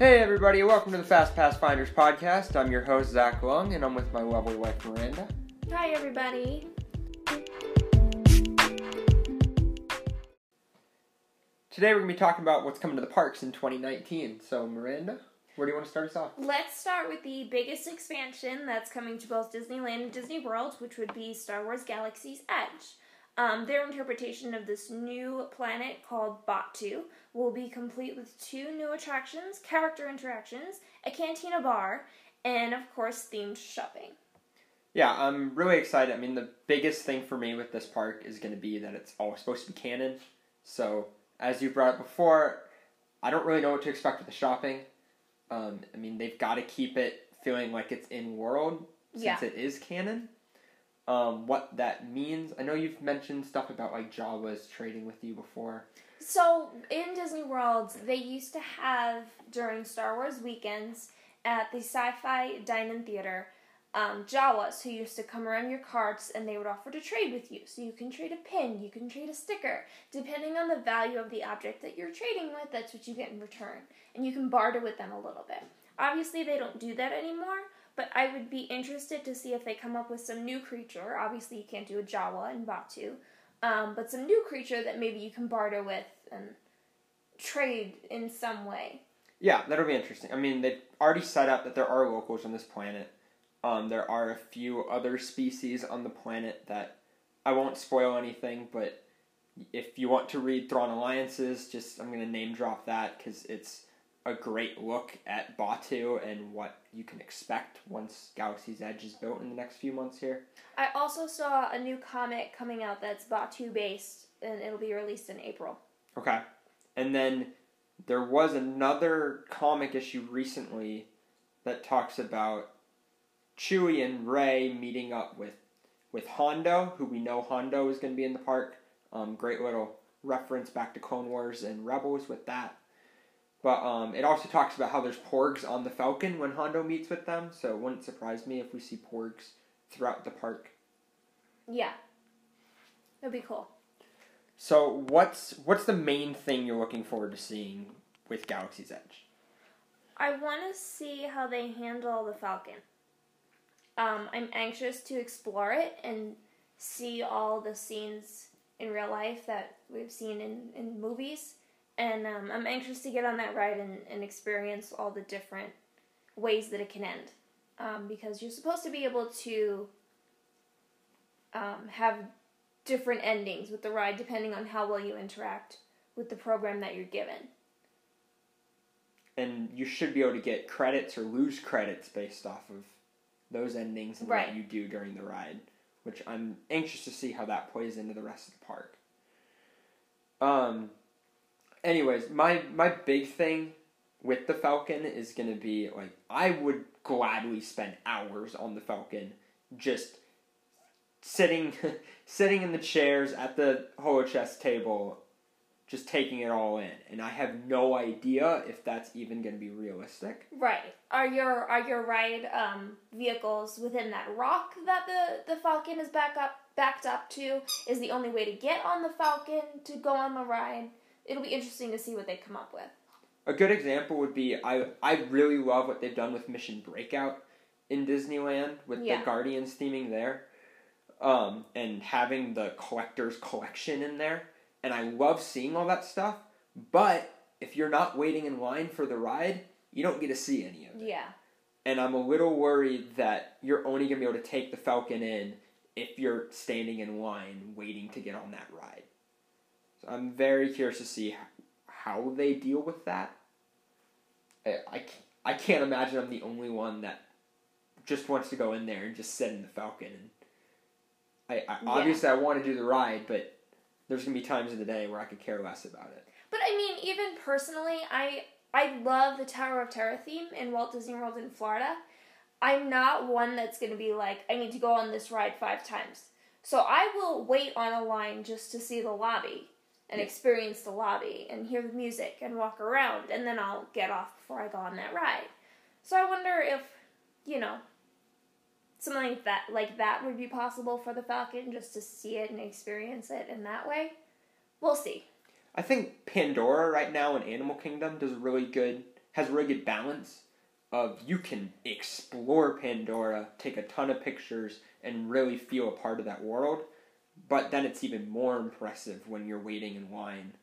Hey everybody, welcome to the Fast Pass Finders podcast. I'm your host Zach Lung, and I'm with my lovely wife Miranda. Hi, everybody. Today we're gonna be talking about what's coming to the parks in 2019. So Miranda, where do you want to start us off? Let's start with the biggest expansion that's coming to both Disneyland and Disney World, which would be Star Wars Galaxy's Edge. Um, their interpretation of this new planet called Batuu will be complete with two new attractions, character interactions, a cantina bar, and of course themed shopping. Yeah, I'm really excited. I mean, the biggest thing for me with this park is going to be that it's all supposed to be canon. So, as you brought up before, I don't really know what to expect with the shopping. Um, I mean, they've got to keep it feeling like it's in world since Yeah. it is canon. Um, what that means, I know you've mentioned stuff about like Jawas trading with you before. So in Disney World, they used to have during Star Wars weekends at the Sci-Fi Dine-In Theater, um, Jawas who used to come around your carts and they would offer to trade with you. So you can trade a pin, you can trade a sticker, depending on the value of the object that you're trading with. That's what you get in return, and you can barter with them a little bit. Obviously, they don't do that anymore. But I would be interested to see if they come up with some new creature. Obviously, you can't do a Jawa in Batuu, um, but some new creature that maybe you can barter with and trade in some way. Yeah, that'll be interesting. I mean, they've already set up that there are locals on this planet. Um, there are a few other species on the planet that I won't spoil anything, but if you want to read Thrawn Alliances, just I'm to name drop that because it's a great look at Batuu and what you can expect once Galaxy's Edge is built in the next few months here. I also saw a new comic coming out that's Batuu based, and it'll be released in April. Okay. And then there was another comic issue recently that talks about Chewie and Rey meeting up with with Hondo, who we know Hondo is going to be in the park. Um, great little reference back to Clone Wars and Rebels with that. But um, it also talks about how there's porgs on the Falcon when Hondo meets with them, so it wouldn't surprise me if we see porgs throughout the park. Yeah, it'll be cool. So what's what's the main thing you're looking forward to seeing with Galaxy's Edge? I want to see how they handle the Falcon. Um, I'm anxious to explore it and see all the scenes in real life that we've seen in, in movies. And um, I'm anxious to get on that ride and, and experience all the different ways that it can end. Um, because you're supposed to be able to um, have different endings with the ride depending on how well you interact with the program that you're given. And you should be able to get credits or lose credits based off of those endings and Right. what you do during the ride, which I'm anxious to see how that plays into the rest of the park. Um anyways, my my big thing with the Falcon is to be like I would gladly spend hours on the Falcon just sitting sitting in the chairs at the holochess table just taking it all in and i have no idea if that's even to be realistic Right. Are your are your ride um, vehicles within that rock that the, the Falcon is back up backed up to? Is the only way to get on the Falcon to go on the ride? It'll be interesting to see what they come up with. a good example would be i i really love what they've done with mission breakout in disneyland with Yeah. the guardians theming there um, and having the collector's collection in there and i love seeing all that stuff but if you're not waiting in line for the ride you don't get to see any of it Yeah. and I'm a little worried that you're only going to be able to take the Falcon in if you're standing in line waiting to get on that ride. I'm very curious to see how they deal with that. I, I, I can't imagine I'm the only one that just wants to go in there and just sit in the Falcon. And I, I Yeah. obviously I want to do the ride, but there's going to be times in the day where I could care less about it. But I mean, even personally, I I love the Tower of Terror theme in Walt Disney World in Florida. I'm not one that's going to be like, I need to go on this ride five times. So I will wait on a line just to see the lobby and Yeah. experience the lobby and hear the music and walk around, and then I'll get off before I go on that ride. So I wonder if, you know, something like that like that would be possible for the Falcon just to see it and experience it in that way. We'll see. I think Pandora right now in Animal Kingdom does really good has a really good balance of you can explore Pandora, take a ton of pictures, and really feel a part of that world. But then it's even more impressive when you're waiting in line,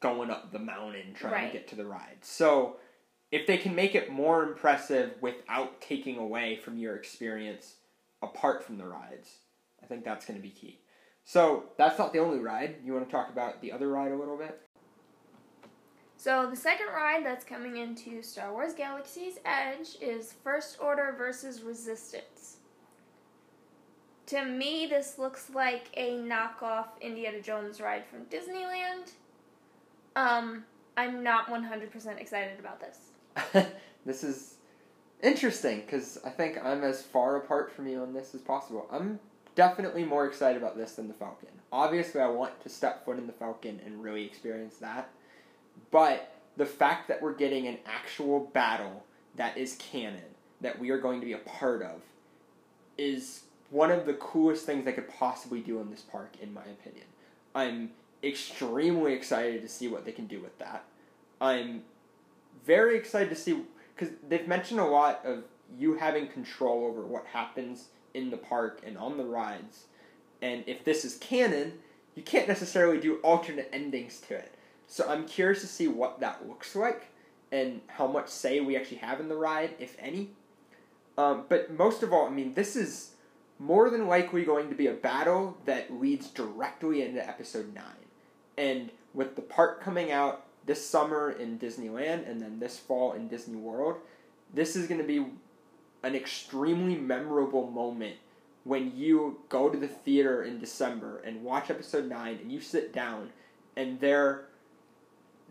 going up the mountain trying Right. to get to the ride. So if they can make it more impressive without taking away from your experience apart from the rides, I think that's going to be key. So that's not the only ride. You want to talk about the other ride a little bit? So the second ride that's coming into Star Wars Galaxy's Edge is First Order versus Resistance. To me, this looks like a knockoff Indiana Jones ride from Disneyland. Um, I'm not 100% excited about this. this is interesting because I think I'm as far apart from you on this as possible. I'm definitely more excited about this than the Falcon. Obviously, I want to step foot in the Falcon and really experience that. But the fact that we're getting an actual battle that is canon, that we are going to be a part of, is one of the coolest things they could possibly do in this park, in my opinion. I'm extremely excited to see what they can do with that. I'm very excited to see because they've mentioned a lot of you having control over what happens in the park and on the rides. And if this is canon, you can't necessarily do alternate endings to it. So I'm curious to see what that looks like and how much say we actually have in the ride, if any. Um, but most of all, I mean, this is more than likely going to be a battle that leads directly into episode 9. And with the park coming out this summer in Disneyland and then this fall in Disney World, this is going to be an extremely memorable moment when you go to the theater in December and watch episode 9 and you sit down and they're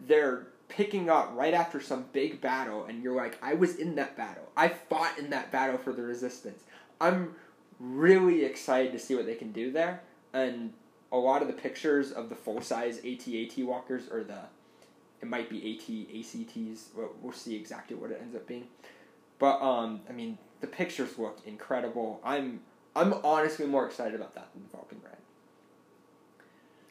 they're picking up right after some big battle and you're like I was in that battle. I fought in that battle for the resistance. I'm really excited to see what they can do there and a lot of the pictures of the full size AT-AT walkers or the it might be AT ACTs. We'll, we'll see exactly what it ends up being. But um, I mean, the pictures look incredible. I'm I'm honestly more excited about that than the Falcon Ride.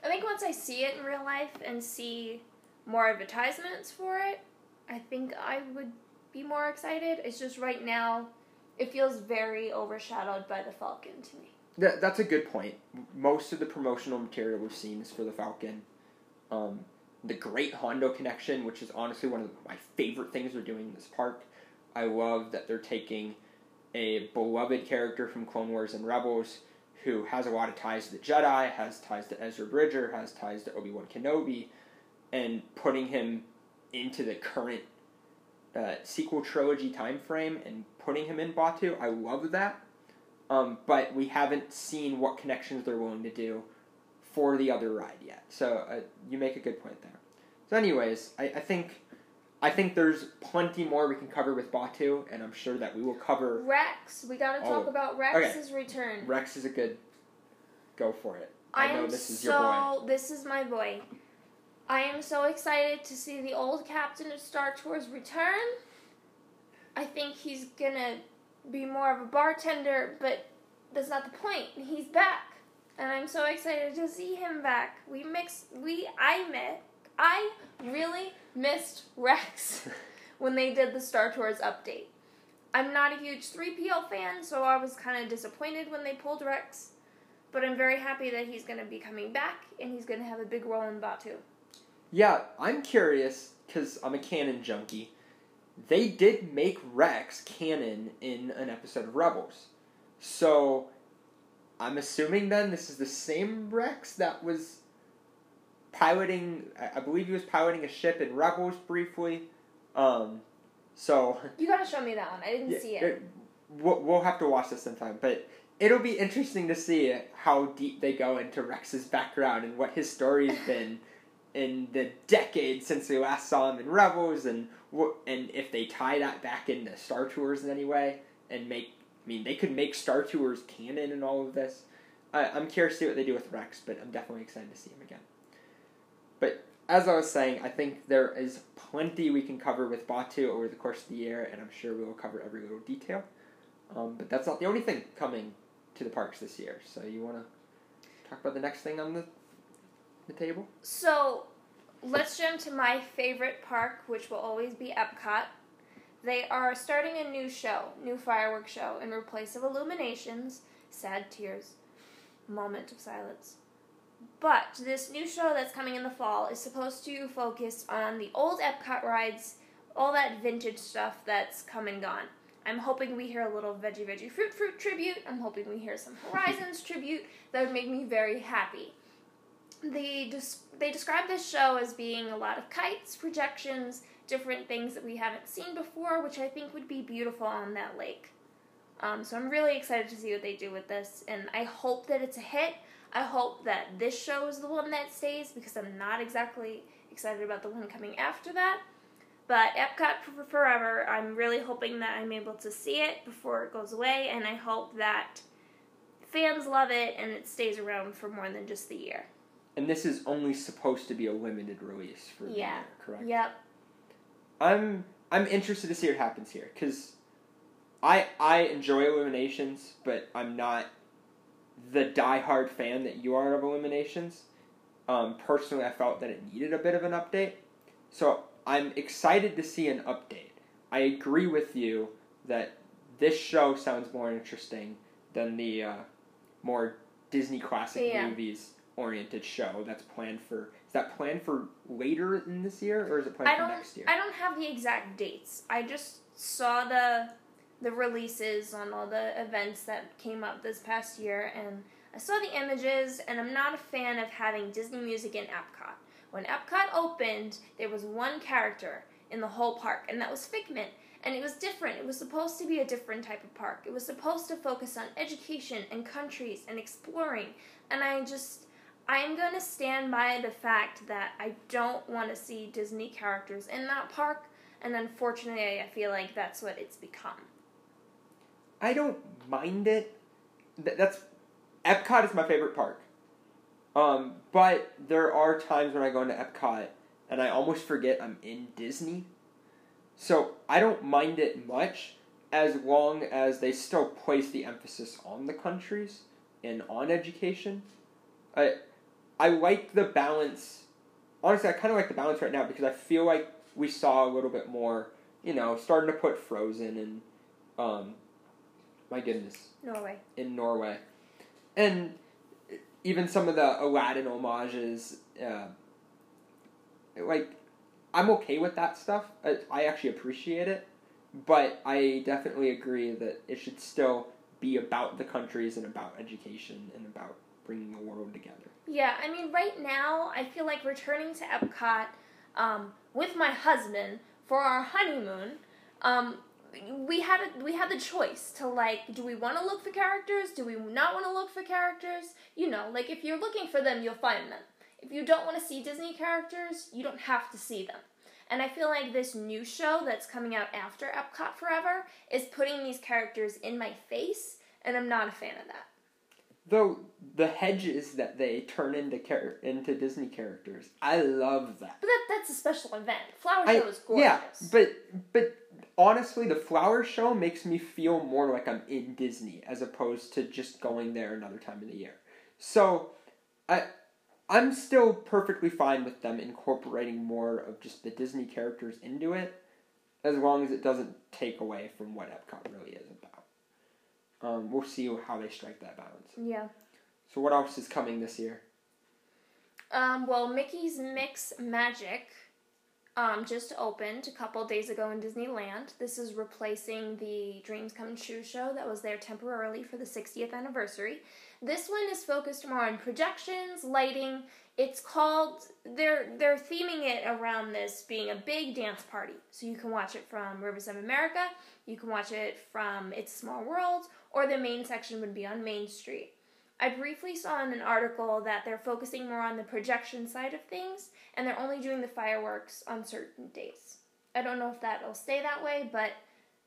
I think once I see it in real life and see more advertisements for it, I think I would be more excited. It's just right now, it feels very overshadowed by the Falcon to me. That, that's a good point. Most of the promotional material we've seen is for the Falcon. Um, the Great Hondo connection, which is honestly one of my favorite things they're doing in this park. I love that they're taking a beloved character from Clone Wars and Rebels who has a lot of ties to the Jedi, has ties to Ezra Bridger, has ties to Obi Wan Kenobi, and putting him into the current uh, sequel trilogy time frame and putting him in Batuu. I love that. Um, but we haven't seen what connections they're willing to do for the other ride yet. So uh, you make a good point there. So, anyways, I, I think I think there's plenty more we can cover with Batuu, and I'm sure that we will cover. Rex, we gotta talk Oh, about Rex's return. Rex is a good go for it. I, I know am this is so your boy. this is my boy. I am so excited to see the old captain of Star Tours return. I think he's gonna be more of a bartender, but that's not the point. He's back, and I'm so excited to see him back. We mixed. We I met. I really missed Rex when they did the Star Tours update. I'm not a huge 3PO fan, so I was kind of disappointed when they pulled Rex. But I'm very happy that he's going to be coming back and he's going to have a big role in Batuu. Yeah, I'm curious because I'm a canon junkie. They did make Rex canon in an episode of Rebels, so I'm assuming then this is the same Rex that was piloting. I- believe he was piloting a ship in Rebels briefly. Um, so You got to show me that one. I didn't Yeah, see it. it- we'll, we'll have to watch this sometime, but it'll be interesting to see how deep they go into Rex's background and what his story's been in the decades since we last saw him in Rebels, and and if they tie that back into Star Tours in any way and make. I mean, they could make Star Tours canon and all of this. I, I'm curious to see what they do with Rex, but I'm definitely excited to see him again. But as I was saying, I think there is plenty we can cover with Batuu over the course of the year, and I'm sure we will cover every little detail. Um, but that's not the only thing coming to the parks this year. So you want to talk about the next thing on the the table? So, let's jump to my favorite park, which will always be Epcot. They are starting a new show, new fireworks show, in replace of Illuminations. Sad tears. Moment of silence. But this new show that's coming in the fall is supposed to focus on the old Epcot rides, all that vintage stuff that's come and gone. I'm hoping we hear a little Veggie Veggie Fruit Fruit tribute. I'm hoping we hear some Horizons tribute. That would make me very happy. They, des- they describe this show as being a lot of kites, projections, different things that we haven't seen before, which I think would be beautiful on that lake. Um, so I'm really excited to see what they do with this, and I hope that it's a hit. I hope that this show is the one that stays because I'm not exactly excited about the one coming after that. But Epcot for forever, I'm really hoping that I'm able to see it before it goes away, and I hope that fans love it and it stays around for more than just the year. And this is only supposed to be a limited release for the Yeah. year, correct? Yep. I'm I'm interested to see what happens here because I I enjoy Illuminations, but I'm not the diehard fan that you are of Illuminations. Um, personally, I felt that it needed a bit of an update, so I'm excited to see an update. I agree with you that this show sounds more interesting than the uh, more Disney classic Yeah. movies oriented show that's planned for. Is that planned for later in this year or is it planned I for don't next year? I don't have the exact dates. I just saw the the releases on all the events that came up this past year and I saw the images and I'm not a fan of having Disney music in Epcot. When Epcot opened, there was one character in the whole park and that was Figment. And it was different. It was supposed to be a different type of park. It was supposed to focus on education and countries and exploring. And I just I'm going to stand by the fact that I don't want to see Disney characters in that park, and unfortunately, I feel like that's what it's become. I don't mind it. Th- that's Epcot is my favorite park. Um, but there are times when I go into Epcot and I almost forget I'm in Disney. So I don't mind it much as long as they still place the emphasis on the countries and on education. I I like the balance. Honestly, I kind of like the balance right now because I feel like we saw a little bit more, you know, starting to put Frozen and um, my goodness, Norway. in Norway, and even some of the Aladdin homages. Uh, like, I'm okay with that stuff. I, I actually appreciate it, but I definitely agree that it should still be about the countries and about education and about bringing the world together. Yeah, I mean, right now, I feel like returning to Epcot um, with my husband for our honeymoon. Um, we had a, we had the choice to like, do we want to look for characters? Do we not want to look for characters? You know, like if you're looking for them, you'll find them. If you don't want to see Disney characters, you don't have to see them. And I feel like this new show that's coming out after Epcot Forever is putting these characters in my face, and I'm not a fan of that. Though the hedges that they turn into char- into Disney characters, I love that. But that, that's a special event. Flower I- show is gorgeous. Yeah, but but honestly, the flower show makes me feel more like I'm in Disney as opposed to just going there another time of the year. So, I I'm still perfectly fine with them incorporating more of just the Disney characters into it, as long as it doesn't take away from what Epcot really is about. Um, we'll see how they strike that balance. Yeah. So, what else is coming this year? Um, well, Mickey's Mix Magic um, just opened a couple days ago in Disneyland. This is replacing the Dreams Come True show that was there temporarily for the 60th anniversary. This one is focused more on projections, lighting. It's called they're they're theming it around this being a big dance party. So you can watch it from Rivers of America, you can watch it from It's Small World, or the main section would be on Main Street. I briefly saw in an article that they're focusing more on the projection side of things and they're only doing the fireworks on certain days. I don't know if that'll stay that way, but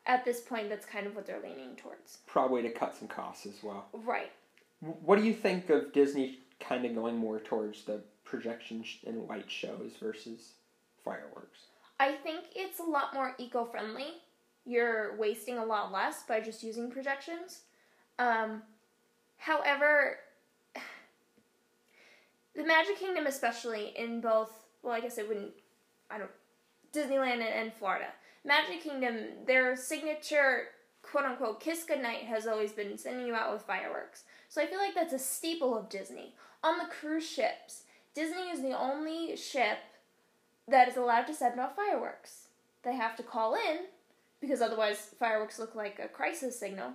at this point, that's kind of what they're leaning towards. Probably to cut some costs as well. Right. What do you think of Disney kind of going more towards the projection and light shows versus fireworks? I think it's a lot more eco friendly. You're wasting a lot less by just using projections. Um, however, the Magic Kingdom, especially in both well, I guess it wouldn't. I don't. Disneyland and, and Florida. Magic Kingdom, their signature quote unquote kiss goodnight has always been sending you out with fireworks. So I feel like that's a staple of Disney. On the cruise ships, Disney is the only ship that is allowed to send off fireworks. They have to call in because otherwise fireworks look like a crisis signal.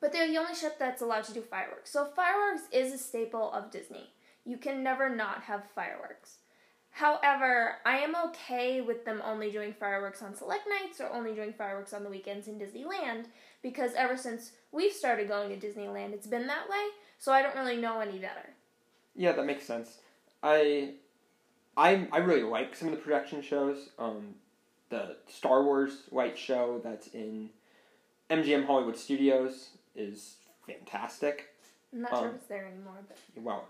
But they're the only ship that's allowed to do fireworks. So fireworks is a staple of Disney. You can never not have fireworks. However, I am okay with them only doing fireworks on select nights or only doing fireworks on the weekends in Disneyland because ever since we've started going to Disneyland, it's been that way. So I don't really know any better. Yeah, that makes sense. I I I really like some of the production shows. Um, the Star Wars Light Show that's in MGM Hollywood Studios is fantastic. I'm not Um, sure if it's there anymore, but Well,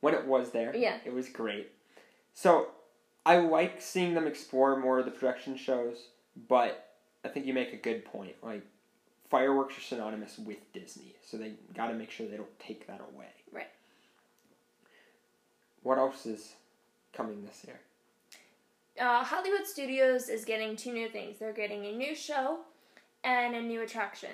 when it was there, Yeah. it was great. So I like seeing them explore more of the production shows, but I think you make a good point. Like fireworks are synonymous with Disney, so they got to make sure they don't take that away. What else is coming this year? uh, Hollywood Studios is getting two new things. They're getting a new show and a new attraction.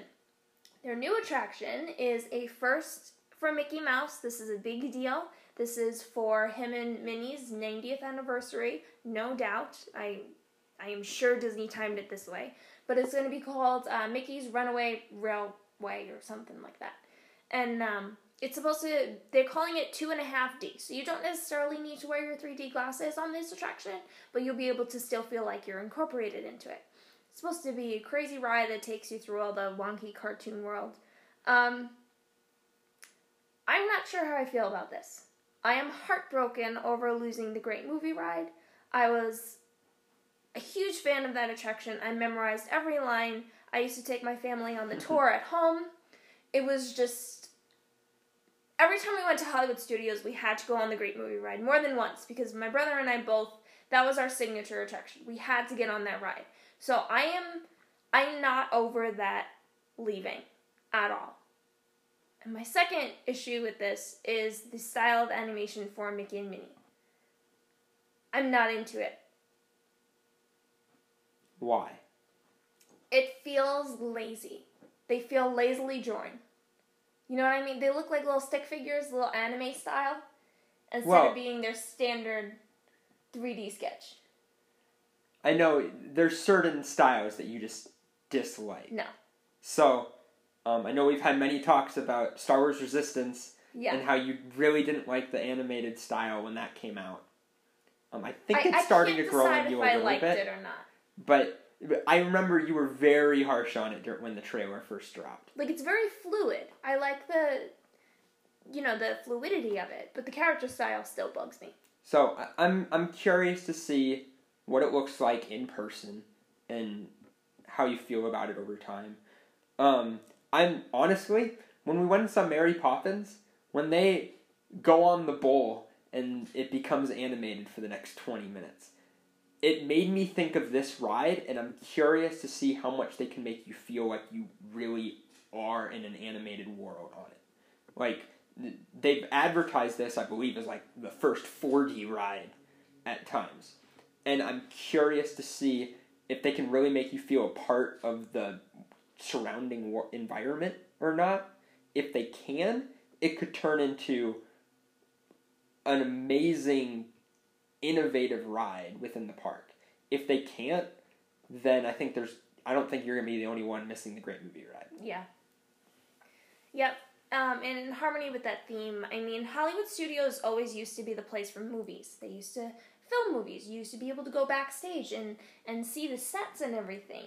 Their new attraction is a first for Mickey Mouse. This is a big deal. This is for him and Minnie's 90th anniversary, no doubt. I, I am sure Disney timed it this way, but it's going to be called uh, Mickey's Runaway Railway or something like that. And um, it's supposed to, they're calling it two and a half D. So you don't necessarily need to wear your 3D glasses on this attraction, but you'll be able to still feel like you're incorporated into it. It's supposed to be a crazy ride that takes you through all the wonky cartoon world. Um, I'm not sure how I feel about this. I am heartbroken over losing the Great Movie Ride. I was a huge fan of that attraction. I memorized every line. I used to take my family on the tour at home. It was just every time we went to Hollywood Studios, we had to go on the Great Movie Ride more than once because my brother and I both that was our signature attraction. We had to get on that ride. So I am I'm not over that leaving at all. And my second issue with this is the style of animation for Mickey and Minnie. I'm not into it. Why? It feels lazy. They feel lazily drawn. You know what I mean? They look like little stick figures, little anime style, instead Well- of being their standard 3D sketch. I know there's certain styles that you just dislike. No. So, um, I know we've had many talks about Star Wars Resistance Yeah. and how you really didn't like the animated style when that came out. Um, I think I, it's starting to grow on you a I little liked bit, it or not. but but I remember you were very harsh on it when the trailer first dropped. Like it's very fluid. I like the, you know, the fluidity of it, but the character style still bugs me. So I'm I'm curious to see what it looks like in person and how you feel about it over time. Um, I'm honestly when we went and saw Mary Poppins, when they go on the bowl and it becomes animated for the next twenty minutes, it made me think of this ride, and I'm curious to see how much they can make you feel like you really are in an animated world on it. Like they've advertised this, I believe, as like the first 4D ride at times, and I'm curious to see if they can really make you feel a part of the surrounding environment or not. If they can, it could turn into an amazing, innovative ride within the park. If they can't, then I think there's. I don't think you're gonna be the only one missing the Great Movie Ride. Yeah. Yep. Um, and in harmony with that theme, I mean, Hollywood studios always used to be the place for movies. They used to film movies. You used to be able to go backstage and, and see the sets and everything.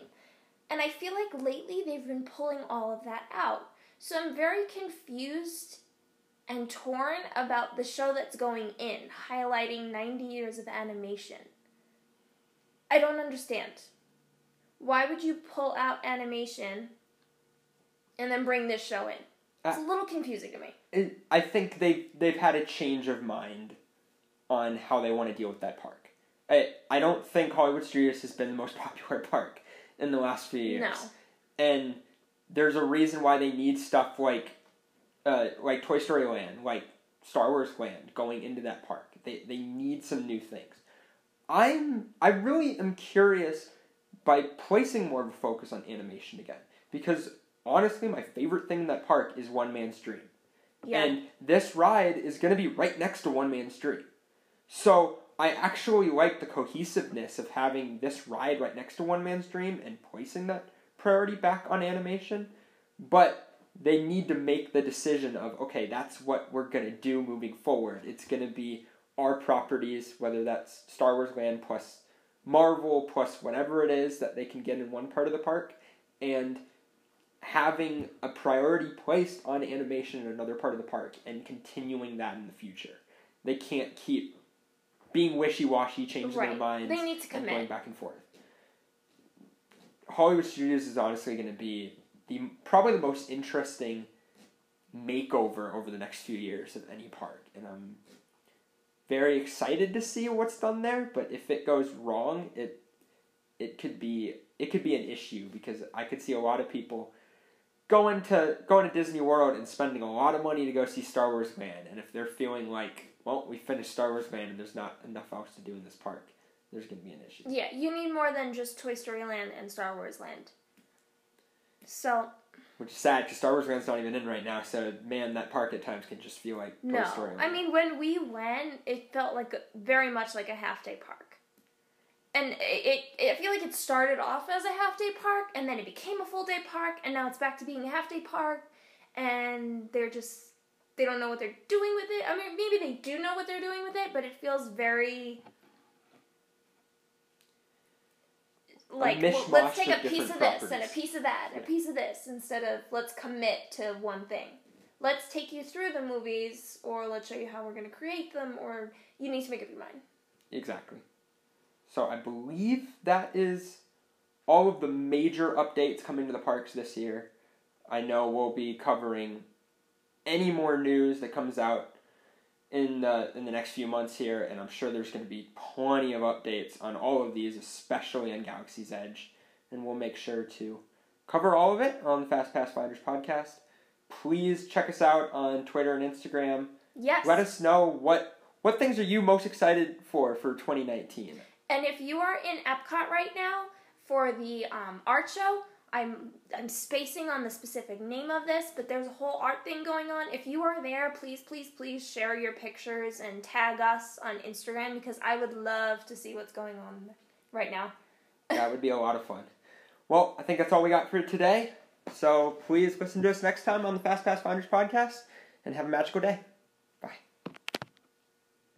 And I feel like lately they've been pulling all of that out. So I'm very confused and torn about the show that's going in, highlighting 90 years of animation. I don't understand. Why would you pull out animation and then bring this show in? It's a uh, little confusing to me. It, I think they they've had a change of mind on how they want to deal with that park. I I don't think Hollywood Studios has been the most popular park in the last few years. No. And there's a reason why they need stuff like uh, like Toy Story Land, like Star Wars Land going into that park. They they need some new things. I'm I really am curious by placing more of a focus on animation again because honestly, my favorite thing in that park is One Man's Dream. Yeah. And this ride is going to be right next to One Man's Dream. So I actually like the cohesiveness of having this ride right next to One Man's Dream and placing that priority back on animation. But they need to make the decision of, okay, that's what we're going to do moving forward. It's going to be our properties, whether that's Star Wars Land plus Marvel plus whatever it is that they can get in one part of the park. And having a priority placed on animation in another part of the park and continuing that in the future. They can't keep being wishy washy, changing Right. their minds, They need to and going back and forth. Hollywood Studios is honestly going to be the probably the most interesting makeover over the next few years of any park, and I'm very excited to see what's done there. But if it goes wrong, it it could be it could be an issue because I could see a lot of people going to going to Disney World and spending a lot of money to go see Star Wars Land, and if they're feeling like, well, we finished Star Wars Land and there's not enough else to do in this park, there's going to be an issue. Yeah, you need more than just Toy Story Land and Star Wars Land. So, Which is sad because Star Wars Land's not even in right now. So man, that park at times can just feel like no. Story I mean, when we went, it felt like a, very much like a half day park. And it, it, I feel like it started off as a half day park, and then it became a full day park, and now it's back to being a half day park, and they're just, they don't know what they're doing with it. I mean, maybe they do know what they're doing with it, but it feels very. Like, well, let's take a piece of this and a piece of that and a piece of this instead of let's commit to one thing let's take you through the movies or let's show you how we're going to create them or you need to make up your mind Exactly. So I believe that is all of the major updates coming to the parks this year. I know we'll be covering any more news that comes out in the in the next few months here, and I'm sure there's going to be plenty of updates on all of these, especially on Galaxy's Edge, and we'll make sure to cover all of it on the Fast Pass Finders podcast. Please check us out on Twitter and Instagram. yes Let us know what what things are you most excited for for 2019. and if you are in epcot right now for the um, art show I'm I'm spacing on the specific name of this, but there's a whole art thing going on. If you are there, please, please, please share your pictures and tag us on Instagram because I would love to see what's going on right now. That would be a lot of fun. Well, I think that's all we got for today. So please listen to us next time on the Fast Pass Finders podcast and have a magical day.